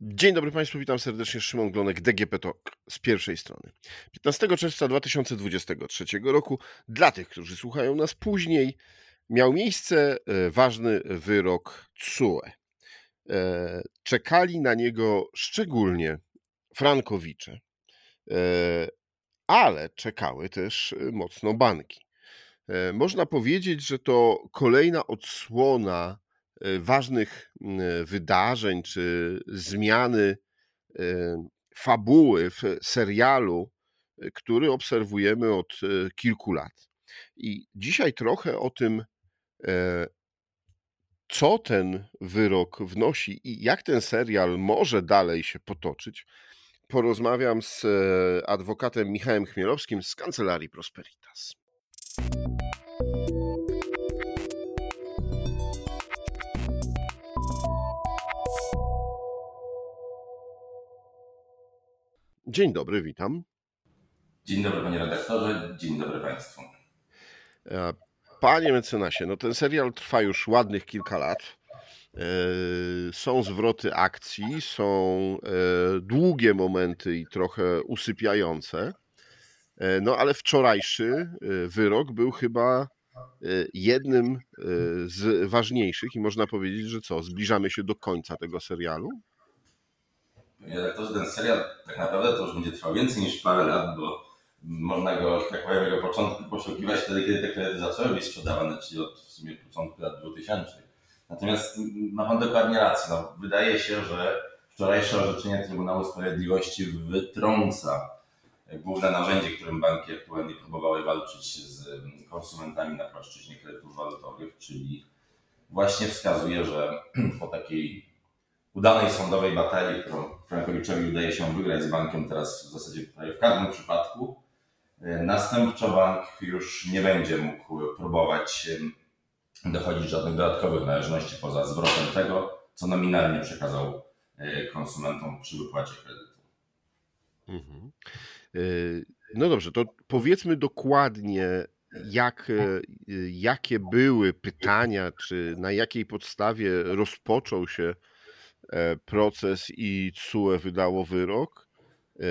Dzień dobry Państwu, witam serdecznie. Szymon Glonek, DGP Talk z pierwszej strony. 15 czerwca 2023 roku, dla tych, którzy słuchają nas później, miał miejsce e, ważny wyrok TSUE. E, czekali na niego szczególnie frankowicze, e, ale czekały też mocno banki. Można powiedzieć, że to kolejna odsłona ważnych y, wydarzeń czy zmiany y, fabuły w serialu, który obserwujemy od kilku lat. I dzisiaj trochę o tym, e, co ten wyrok wnosi i jak ten serial może dalej się potoczyć, porozmawiam z e, adwokatem Michałem Chmielowskim z kancelarii Prosperitas. Dzień dobry, witam. Dzień dobry panie redaktorze, dzień dobry państwu. E, panie mecenasie, no ten serial trwa już ładnych kilka lat. E, są zwroty akcji, są e, długie momenty i trochę usypiające. No ale wczorajszy wyrok był chyba jednym z ważniejszych i można powiedzieć, że co, zbliżamy się do końca tego serialu? Redaktorze, ten serial tak naprawdę to już będzie trwał więcej niż parę lat, bo można go, tak powiem, jego początku poszukiwać wtedy, kiedy te kredyty zaczęły być sprzedawane, czyli od w sumie początku lat 2000. Natomiast ma Pan dokładnie rację. No, wydaje się, że wczorajsze orzeczenie Trybunału Sprawiedliwości wytrąca główne narzędzie, którym banki aktualnie próbowały walczyć z konsumentami na płaszczyźnie kredytów walutowych, czyli właśnie wskazuje, że po takiej udanej sądowej batalii, którą Frankowiczowi udaje się wygrać z bankiem teraz w zasadzie prawie w każdym przypadku, e, następczo bank już nie będzie mógł próbować dochodzić żadnych dodatkowych należności poza zwrotem tego, co nominalnie przekazał e, konsumentom przy wypłacie kredytu. Mhm. E, no dobrze, to powiedzmy dokładnie, jak, jakie były pytania, czy na jakiej podstawie rozpoczął się proces i CUE wydało wyrok. E,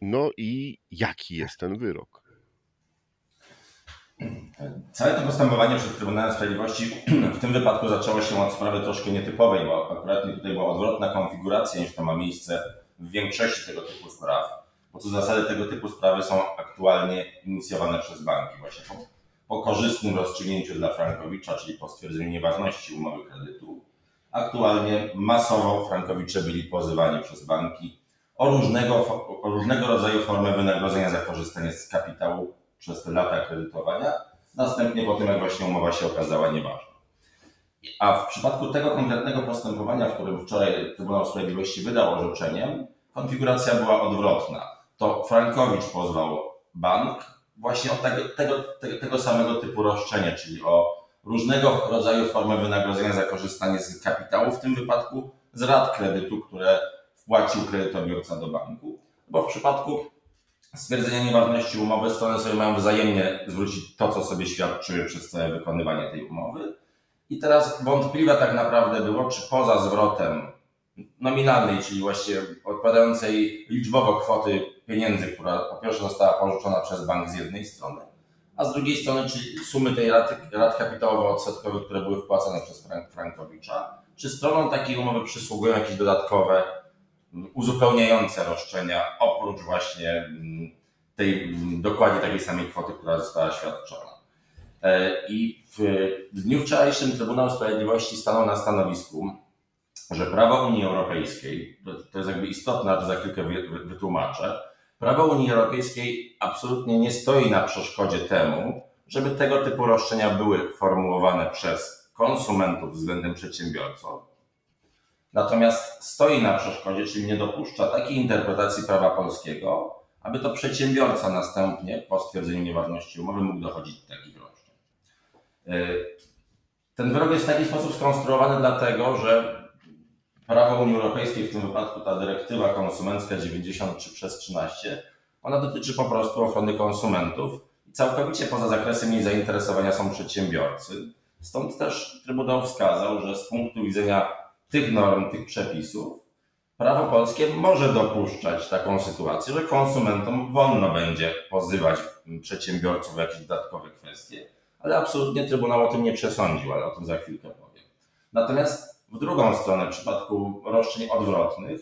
no i jaki jest ten wyrok? Całe to postępowanie przed Trybunałem Sprawiedliwości w tym wypadku zaczęło się od sprawy troszkę nietypowej, bo akurat tutaj była odwrotna konfiguracja niż to ma miejsce w większości tego typu spraw, bo co zasady tego typu sprawy są aktualnie inicjowane przez banki właśnie po, po korzystnym rozstrzygnięciu dla Frankowicza, czyli po stwierdzeniu nieważności umowy kredytu Aktualnie masowo frankowicze byli pozywani przez banki o różnego, o różnego rodzaju formy wynagrodzenia za korzystanie z kapitału przez te lata kredytowania, następnie po tym, jak właśnie umowa się okazała nieważna. A w przypadku tego konkretnego postępowania, w którym wczoraj Trybunał Sprawiedliwości wydał orzeczenie, konfiguracja była odwrotna. To Frankowicz pozwał bank właśnie o tego, tego, tego samego typu roszczenie, czyli o różnego rodzaju formy wynagrodzenia za korzystanie z kapitału, w tym wypadku z rat kredytu, które wpłacił kredytobiorca do banku, bo w przypadku stwierdzenia nieważności umowy strony sobie mają wzajemnie zwrócić to, co sobie świadczyły przez całe wykonywanie tej umowy. I teraz wątpliwe tak naprawdę było, czy poza zwrotem nominalnej, czyli właściwie odpowiadającej liczbowo kwoty pieniędzy, która po pierwsze została pożyczona przez bank z jednej strony, a z drugiej strony, czyli sumy tej rat, rat kapitałowo-odsetkowych, które były wpłacane przez Frank, Frankowicza, czy stronom takiej umowy przysługują jakieś dodatkowe, uzupełniające roszczenia, oprócz właśnie mm, tej mm, dokładnie takiej samej kwoty, która została świadczona. E, I w dniu wczorajszym Trybunał Sprawiedliwości stanął na stanowisku, że prawo Unii Europejskiej, to jest jakby istotne, a to za chwilkę wytłumaczę, Prawo Unii Europejskiej absolutnie nie stoi na przeszkodzie temu, żeby tego typu roszczenia były formułowane przez konsumentów względem przedsiębiorców. Natomiast stoi na przeszkodzie, czyli nie dopuszcza takiej interpretacji prawa polskiego, aby to przedsiębiorca następnie po stwierdzeniu nieważności umowy mógł dochodzić do takich roszczeń. Y, ten wyrok jest w taki sposób skonstruowany dlatego, że prawo Unii Europejskiej, w tym wypadku ta dyrektywa konsumencka 93 przez 13, ona dotyczy po prostu ochrony konsumentów i całkowicie poza zakresem jej zainteresowania są przedsiębiorcy. Stąd też Trybunał wskazał, że z punktu widzenia tych norm, tych przepisów, prawo polskie może dopuszczać taką sytuację, że konsumentom wolno będzie pozywać przedsiębiorców o jakieś dodatkowe kwestie, ale absolutnie Trybunał o tym nie przesądził, ale o tym za chwilkę powiem. Natomiast w drugą stronę, w przypadku roszczeń odwrotnych,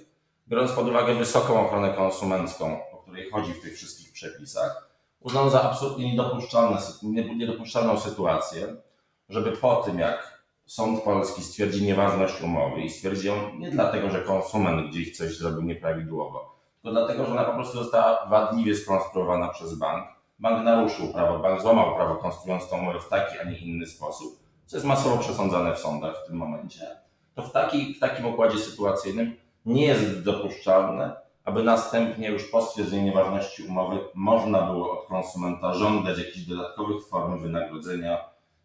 biorąc pod uwagę wysoką ochronę konsumencką, o której chodzi w tych wszystkich przepisach, uznano za absolutnie niedopuszczalną sytuację, żeby po tym, jak sąd polski stwierdzi nieważność umowy i stwierdzi ją nie dlatego, że konsument gdzieś coś zrobił nieprawidłowo, tylko dlatego, że ona po prostu została wadliwie skonstruowana przez bank. Bank naruszył prawo, bank złamał prawo konstruując tą umowę w taki, a nie inny sposób, co jest masowo przesądzane w sądach w tym momencie. To w, taki, w takim układzie sytuacyjnym nie jest dopuszczalne, aby następnie już po stwierdzeniu nieważności umowy można było od konsumenta żądać jakichś dodatkowych form wynagrodzenia,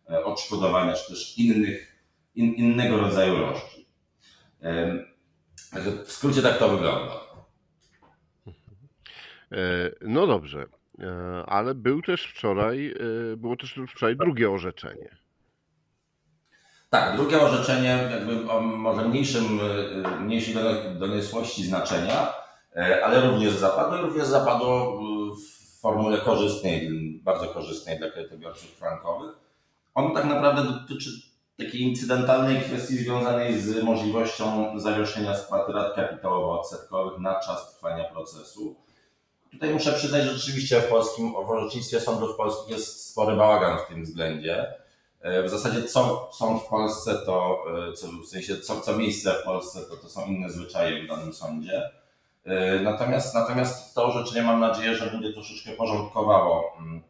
e, odszkodowania czy też innych, in, innego rodzaju roszczeń. W skrócie tak to wygląda. E, no dobrze, e, ale był też wczoraj, było też wczoraj drugie orzeczenie. Tak, drugie orzeczenie jakby o może mniejszym, mniejszej doniosłości znaczenia, E, ale również zapadło i również zapadło w formule korzystnej, bardzo korzystnej dla kredytobiorców frankowych. Ono tak naprawdę dotyczy takiej incydentalnej kwestii związanej z możliwością zawieszenia spłaty rat kapitałowo-odsetkowych na czas trwania procesu. Tutaj muszę przyznać, że rzeczywiście w polskim, w orzecznictwie sądów polskich jest spory bałagan w tym względzie. E, w zasadzie co sąd w Polsce to, e, co, w sensie co, co miejsce w Polsce to, to są inne zwyczaje w danym sądzie. E, natomiast, natomiast to orzeczenie mam nadzieję, że będzie troszeczkę porządkowało, mm,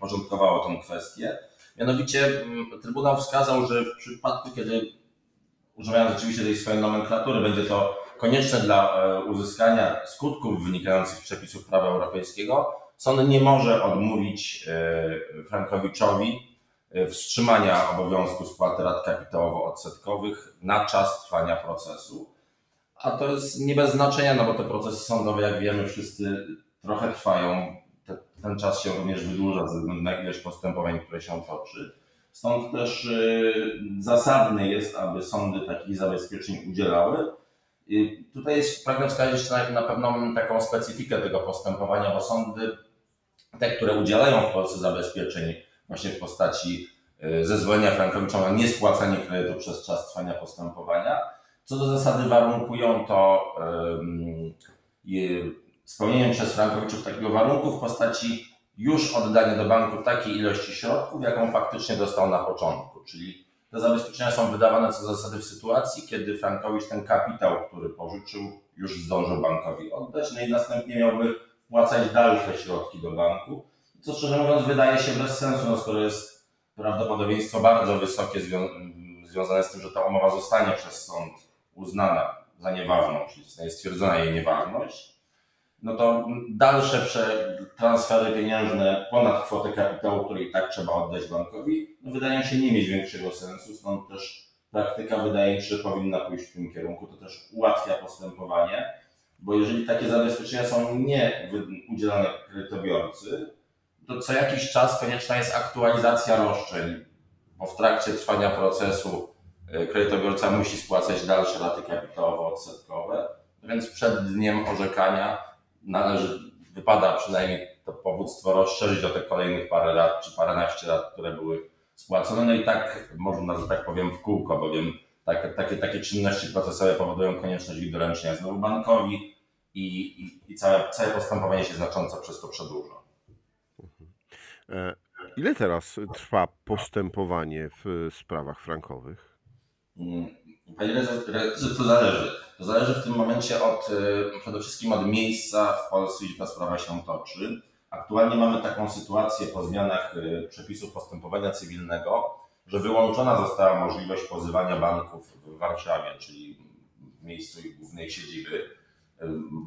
porządkowało tą kwestię. Mianowicie mm, Trybunał wskazał, że w przypadku, kiedy używając rzeczywiście tej swojej nomenklatury, będzie to konieczne dla uzyskania skutków wynikających z przepisów prawa europejskiego, sąd nie może odmówić Frankowiczowi wstrzymania obowiązku spłaty rat kapitałowo-odsetkowych na czas trwania procesu. A to jest nie bez znaczenia, no bo te procesy sądowe, jak wiemy, wszyscy trochę trwają. Te, ten czas się również wydłuża ze względu na ilość postępowań, które się toczy. Stąd też y, zasadne jest, aby sądy takich zabezpieczeń udzielały. Tutaj jest, pragnę wskazać na, na pewną taką specyfikę tego postępowania, bo sądy, te, które udzielają w Polsce zabezpieczeń właśnie w postaci y, zezwolenia Frankowicza na niespłacanie kredytu przez czas trwania postępowania, co do zasady warunkują to spełnieniem przez frankowiczów takiego warunku w postaci już oddania do banku takiej ilości środków, jaką faktycznie dostał na początku. Czyli te zabezpieczenia są wydawane co do zasady w sytuacji, kiedy Frankowicz ten kapitał, który pożyczył, już zdążył bankowi oddać, no i następnie miałby wpłacać dalsze środki do banku. Co szczerze mówiąc wydaje się bez sensu, no skoro jest prawdopodobieństwo bardzo wysokie związane z tym, że ta umowa zostanie przez sąd uznana za nieważną, czyli zostanie stwierdzona jej nieważność, no to dalsze transfery pieniężne ponad kwotę kapitału, której i tak trzeba oddać bankowi, no wydają się nie mieć większego sensu, stąd też praktyka wydaje mi się, że powinna pójść w tym kierunku. To też ułatwia postępowanie, bo jeżeli takie zabezpieczenia są nie udzielane kredytobiorcy, to co jakiś czas konieczna jest aktualizacja roszczeń, bo w trakcie trwania procesu E, kredytobiorca musi spłacać dalsze raty kapitałowo-odsetkowe, więc przed dniem orzekania należy, wypada przynajmniej to powództwo rozszerzyć o te kolejnych parę lat czy paręnaście lat, które były spłacone. No i tak można, że tak powiem, w kółko, bowiem takie, takie, takie czynności procesowe powodują konieczność ich doręczenia znowu bankowi i, i, i całe, całe postępowanie się znacząco przez to przedłuża. E, ile teraz trwa postępowanie w sprawach frankowych? Mm, to zależy. To zależy w tym momencie od, y, przede wszystkim od miejsca w Polsce, gdzie ta sprawa się toczy. Aktualnie mamy taką sytuację po zmianach przepisów postępowania cywilnego, że wyłączona została możliwość pozywania banków w Warszawie, czyli w miejscu ich głównej siedziby.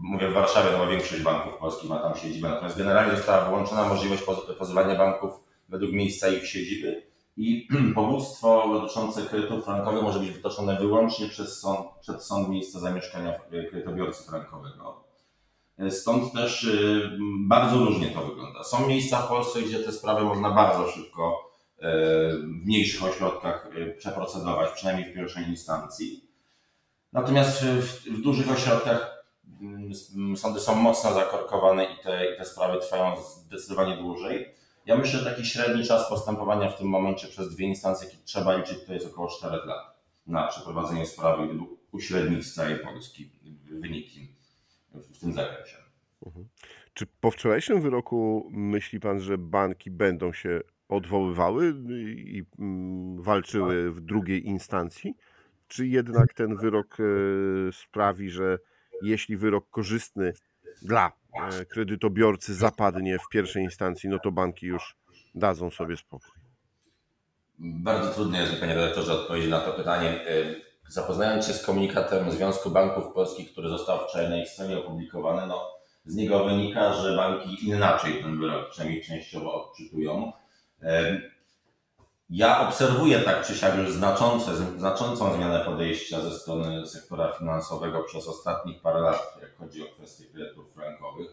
Mówię w Warszawie, no bo większość banków polskich ma tam siedzibę, natomiast generalnie została wyłączona możliwość pozywania banków według miejsca ich siedziby i powództwo dotyczące kredytów frankowych może być wytoczone wyłącznie przez sąd, przed sąd miejsca zamieszkania kredytobiorcy frankowego. Stąd też y, bardzo różnie to wygląda. Są miejsca w Polsce, gdzie te sprawy można bardzo szybko w mniejszych ośrodkach przeprocedować, przynajmniej w pierwszej instancji. Natomiast w, w dużych ośrodkach sądy są mocno zakorkowane i te, i te sprawy trwają zdecydowanie dłużej. Ja myślę, że taki średni czas postępowania w tym momencie przez dwie instancje, jaki trzeba liczyć, to jest około 4 lat na przeprowadzenie sprawy, gdyby uśrednić z całej Polski wyniki w tym zakresie. Mhm. Czy po wczorajszym wyroku myśli Pan, że banki będą się odwoływały i mm, walczyły w drugiej instancji? Czy jednak ten wyrok e, sprawi, że jeśli wyrok korzystny dla e, kredytobiorcy zapadnie w pierwszej instancji, no to banki już dadzą sobie spokój? Bardzo trudno jest, panie redaktorze, odpowiedzieć na to pytanie. E, zapoznając się z komunikatem Związku Banków Polskich, który został wczoraj na ich stronie opublikowany, no, z niego wynika, że banki inaczej ten wyrok przynajmniej częściowo odczytują. Ja obserwuję tak czy siak już znaczące, znaczącą zmianę podejścia ze strony sektora finansowego przez ostatnich parę lat, jak chodzi o kwestie kredytów frankowych.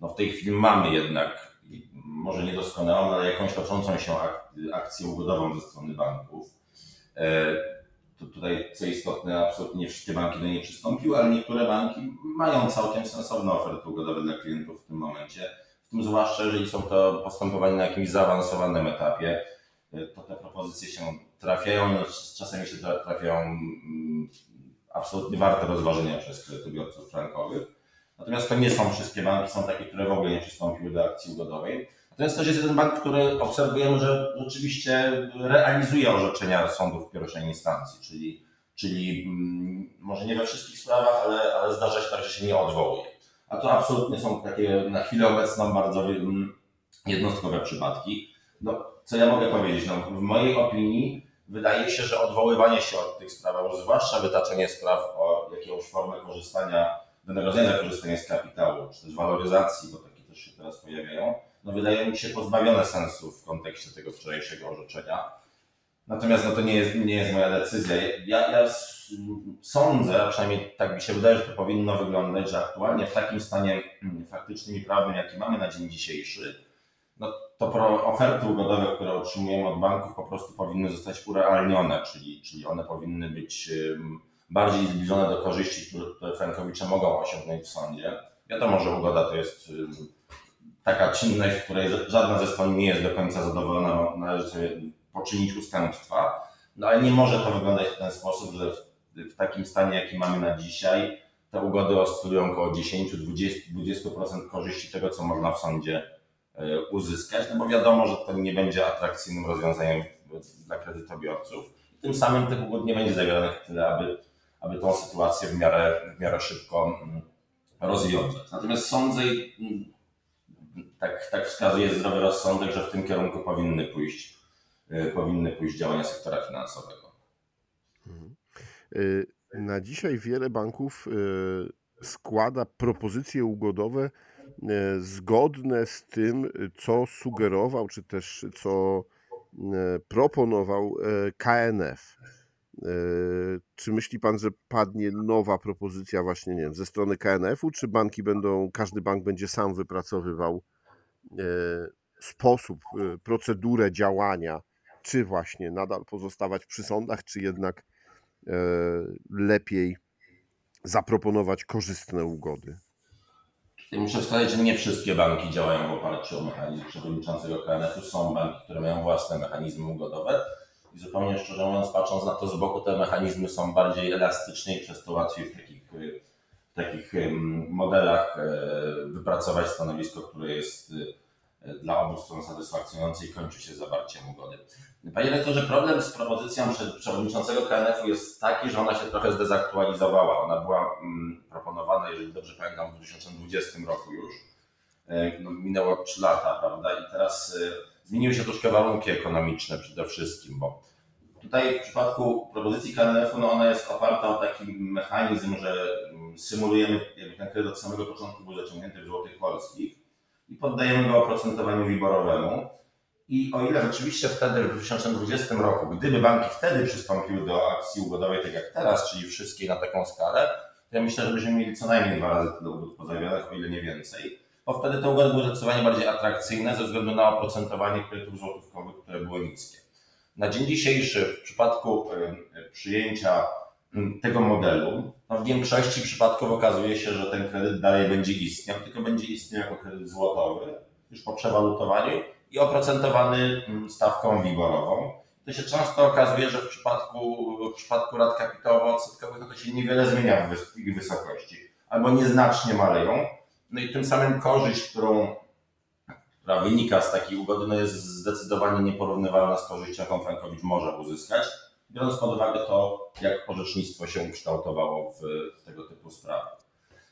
No w tej chwili mamy jednak, może niedoskonałą, ale jakąś toczącą się akcję ugodową ze strony banków. E, to tutaj, co istotne, absolutnie nie wszystkie banki do niej przystąpiły, ale niektóre banki mają całkiem sensowne oferty ugodowe dla klientów w tym momencie. W tym zwłaszcza, jeżeli są to postępowania na jakimś zaawansowanym etapie to te propozycje się trafiają, czasami się trafiają mm, absolutnie warte rozważenia przez kredytobiorców frankowych. Natomiast to nie są wszystkie banki, są takie, które w ogóle nie przystąpiły do akcji ugodowej. Natomiast też jest jeden bank, który obserwujemy, że rzeczywiście realizuje orzeczenia sądów pierwszej instancji, czyli, czyli mm, może nie we wszystkich sprawach, ale, ale zdarza się tak, że się nie odwołuje. A to absolutnie są takie na chwilę obecną bardzo mm, jednostkowe przypadki. No, co ja mogę powiedzieć? No, w mojej opinii wydaje się, że odwoływanie się od tych spraw, zwłaszcza wytaczenie spraw o jakąś formę korzystania, wynagrodzenia za korzystanie z kapitału, czy też waloryzacji, bo takie też się teraz pojawiają, no wydaje mi się pozbawione sensu w kontekście tego wczorajszego orzeczenia. Natomiast no, to nie jest, nie jest moja decyzja. Ja, ja sądzę, a przynajmniej tak mi się wydaje, że to powinno wyglądać, że aktualnie w takim stanie mm, faktycznym i prawnym, jaki mamy na dzień dzisiejszy, no, to oferty ugodowe, które otrzymujemy od banków, po prostu powinny zostać urealnione, czyli, czyli one powinny być bardziej zbliżone do korzyści, które frankowicze mogą osiągnąć w sądzie. Wiadomo, że ugoda to jest taka czynność, w której żadna ze stron nie jest do końca zadowolona, należy sobie poczynić ustępstwa, no ale nie może to wyglądać w ten sposób, że w, w takim stanie, jaki mamy na dzisiaj, te ugody oscylują około 10-20% korzyści tego, co można w sądzie uzyskać, no bo wiadomo, że to nie będzie atrakcyjnym rozwiązaniem dla kredytobiorców. Tym samym tych ugód nie będzie zawieranych tyle, aby, aby tą sytuację w miarę, w miarę szybko mm, rozwiązać. Natomiast sądzę, mm, tak, tak wskazuje zdrowy rozsądek, że w tym kierunku powinny pójść, e, powinny pójść działania sektora finansowego. Mhm. E, na dzisiaj wiele banków składa propozycje ugodowe E, zgodne z tym, co sugerował, czy też co e, proponował e, KNF. Czy myśli pan, że padnie nowa propozycja właśnie nie wiem, ze strony KNF-u, czy banki będą, każdy bank będzie sam wypracowywał sposób, procedurę działania, czy właśnie nadal pozostawać przy sądach, czy jednak lepiej zaproponować korzystne ugody? Muszę wskazać, że nie wszystkie banki działają w oparciu o mechanizm przewodniczącego KNF-u. Są banki, które mają własne mechanizmy ugodowe i zupełnie szczerze mówiąc, patrząc na to z boku, te mechanizmy są bardziej elastyczne i przez to łatwiej w takich, w takich modelach e, wypracować stanowisko, które jest e, dla obu stron satysfakcjonujące i kończy się zawarciem ugody. Panie rektorze, problem z propozycją przewodniczącego KNF-u jest taki, że ona się trochę zdezaktualizowała. Ona była mm, proponowana, jeżeli dobrze pamiętam, w 2020 roku już. E, no, minęło 3 lata, prawda? I teraz e, zmieniły się troszkę warunki ekonomiczne przede wszystkim, bo tutaj w przypadku propozycji KNF-u no ona jest oparta o taki mechanizm, że mm, symulujemy, jakby ten kredyt od samego początku był zaciągnięty w złotych polskich i poddajemy go oprocentowaniu wiborowemu. I o ile rzeczywiście wtedy, w 2020 roku, gdyby banki wtedy przystąpiły do akcji ugodowej, tak jak teraz, czyli wszystkie na taką skalę, to ja myślę, że byśmy mieli co najmniej dwa razy tyle ugód pozawionych, o ile nie więcej. Bo wtedy te ugody były zdecydowanie bardziej atrakcyjne ze względu na oprocentowanie kredytów złotówkowych, które były niskie. Na dzień dzisiejszy, w przypadku przyjęcia tego modelu, no w większości przypadków okazuje się, że ten kredyt dalej będzie istniał, tylko będzie istniał jako kredyt złotowy, już po przewalutowaniu i oprocentowany mm, stawką WIBORową. To się często okazuje, że w przypadku, w przypadku rat kapitałowo-odsetkowych no to się niewiele zmienia w ich wysokości, albo nieznacznie maleją. No i tym samym korzyść, którą która wynika z takiej ugody, no jest zdecydowanie nieporównywalna z korzyścią, jaką Frankowicz może uzyskać, biorąc pod uwagę to, jak orzecznictwo się ukształtowało w, w tego typu sprawach.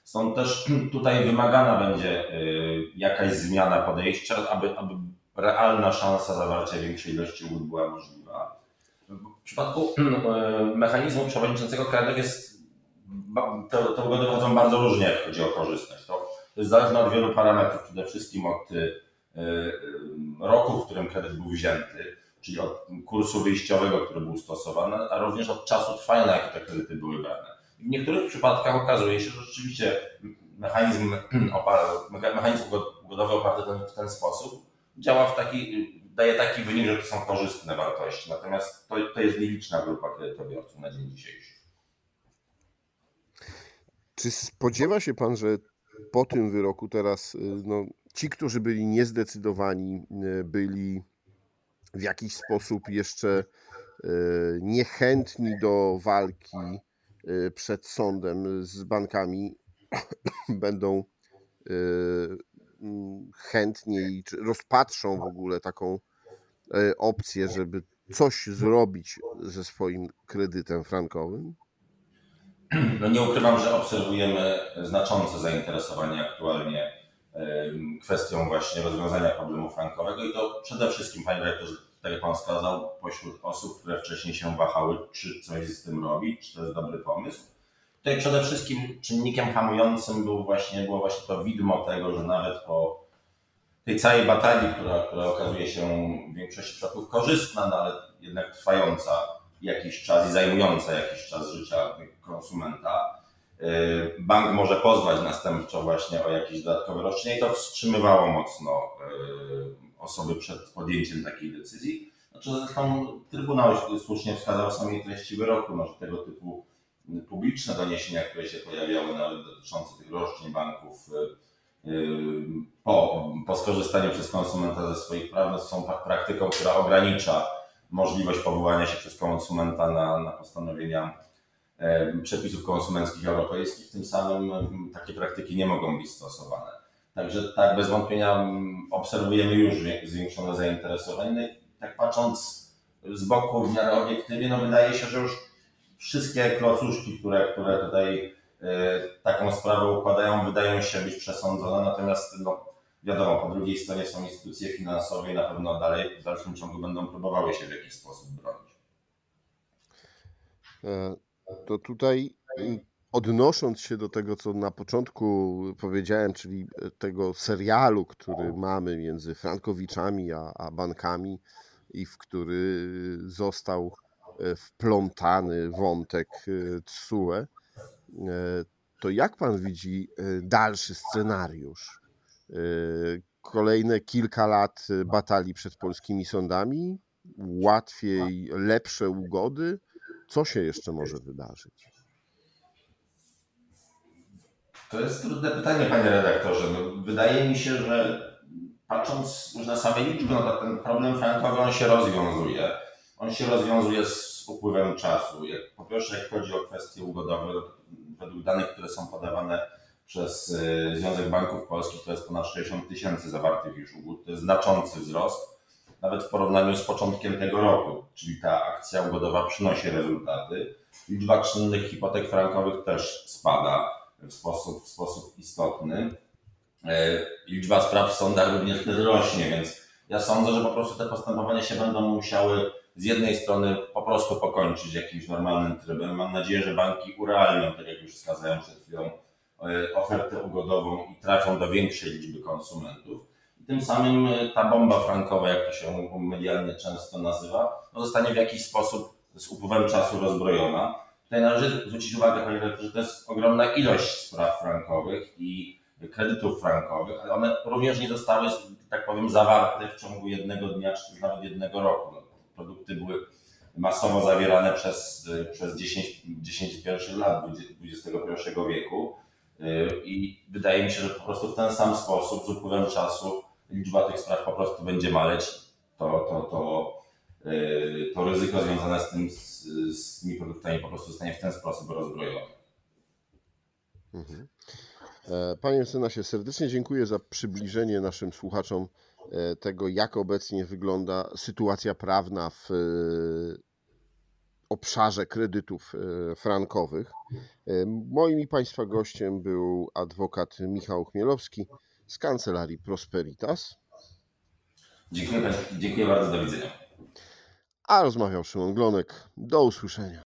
Stąd też tutaj wymagana będzie y, jakaś zmiana podejścia, aby, aby realna szansa zawarcia większej ilości ugód była możliwa. W przypadku y, mechanizmu przewodniczącego krajów jest, te, te ugody bardzo różnie, jak chodzi o korzystność. To, jest zależne od wielu parametrów, przede wszystkim od y, roku, w którym kredyt był wzięty, czyli od kursu wyjściowego, który był stosowany, a również od czasu trwania, na jaki te kredyty były brane. W niektórych przypadkach okazuje się, że rzeczywiście mechanizm, mechanizm ugodowy oparty w ten sposób działa w taki, daje taki wynik, że to są korzystne wartości. Natomiast to, to jest nieliczna grupa kredytobiorców na dzień dzisiejszy. Czy spodziewa się Pan, że po tym wyroku teraz y, no, ci, którzy byli niezdecydowani, y, byli w jakiś sposób jeszcze y, niechętni do walki przed sądem z bankami będą chętniej, czy rozpatrzą w ogóle taką y, opcję, żeby coś zrobić ze swoim kredytem frankowym? No nie ukrywam, że obserwujemy znaczące zainteresowanie aktualnie kwestią właśnie rozwiązania problemu frankowego i to przede wszystkim, panie dyrektorze, tak jak Pan wskazał, pośród osób, które wcześniej się wahały, czy coś z tym robić, czy to jest dobry pomysł. Tutaj przede wszystkim czynnikiem hamującym był właśnie, było właśnie to widmo tego, że nawet po tej całej batalii, która, która okazuje się w większości przypadków korzystna, no ale jednak trwająca jakiś czas i zajmująca jakiś czas życia konsumenta, y, bank może pozwać następczo właśnie o jakieś dodatkowe roszczenie i to wstrzymywało mocno y, osoby przed podjęciem takiej decyzji. Znaczy zresztą Trybunał słusznie wskazał w samej treści wyroku, no, że tego typu publiczne doniesienia, które się pojawiały nawet dotyczące tych roszczeń banków y, y, po, po skorzystaniu przez konsumenta ze swoich praw no, są praktyką, która ogranicza możliwość powołania się przez konsumenta na, na postanowienia e, przepisów konsumenckich europejskich. Tym samym takie praktyki nie mogą być stosowane. Także tak, bez wątpienia mm, obserwujemy już zwiększone zainteresowanie. No tak patrząc z boku w miarę obiektywnie, no wydaje się, że już wszystkie klocuszki, które, które tutaj y, taką sprawę układają, wydają się być przesądzone, natomiast no, wiadomo, po drugiej stronie są instytucje finansowe i na pewno dalej w dalszym ciągu będą próbowały się w jakiś sposób bronić. E, to tutaj odnosząc się do tego, co na początku powiedziałem, czyli e, tego serialu, który mamy między Frankowiczami a, a bankami i w który został e, wplątany wątek TSUE, e, to jak pan widzi dalszy scenariusz? Kolejne kilka lat batalii przed polskimi sądami, łatwiej, lepsze ugody. Co się jeszcze może wydarzyć? To jest trudne pytanie, panie redaktorze. No, wydaje mi się, że patrząc już na same liczby, no ten problem frankowy on się rozwiązuje. On się rozwiązuje z upływem czasu. Jak, po pierwsze, jak chodzi o kwestie ugodowe, według danych, które są podawane przez y, Związek Banków Polskich, to jest ponad 60 tysięcy zawartych już ugód. To jest znaczący wzrost, nawet w porównaniu z początkiem tego roku. Czyli ta akcja ugodowa przynosi rezultaty. Liczba czynnych hipotek frankowych też spada w sposób, w sposób istotny. E, liczba spraw w sądach również rośnie, więc ja sądzę, że po prostu te postępowania się będą musiały z jednej strony po prostu pokończyć jakimś normalnym trybem. Mam nadzieję, że banki urealnią, tak jak już wskazałem przed chwilą, e, ofertę ugodową i trafią do większej liczby konsumentów. I tym samym e, ta bomba frankowa, jak to się medialnie często nazywa, no zostanie w jakiś sposób z upływem czasu rozbrojona Tutaj należy zwrócić uwagę, że to jest ogromna ilość spraw frankowych i kredytów frankowych, ale one również nie zostały, tak powiem, zawarte w ciągu jednego dnia, czy nawet jednego roku. Produkty były masowo zawierane przez, przez 10, 10 pierwszych lat XXI wieku. I wydaje mi się, że po prostu w ten sam sposób z upływem czasu liczba tych spraw po prostu będzie maleć. To, to, to, to ryzyko związane z, tym, z, z tymi produktami po prostu zostanie w ten sposób rozbrojone. Mhm. E, panie mecenasie, serdecznie dziękuję za przybliżenie naszym słuchaczom e, tego, jak obecnie wygląda sytuacja prawna w e, obszarze kredytów frankowych. Moim i Państwa gościem był adwokat Michał Chmielowski z kancelarii Prosperitas. Dziękuję, dziękuję bardzo, do widzenia. A rozmawiał Szymon Glonek. Do usłyszenia.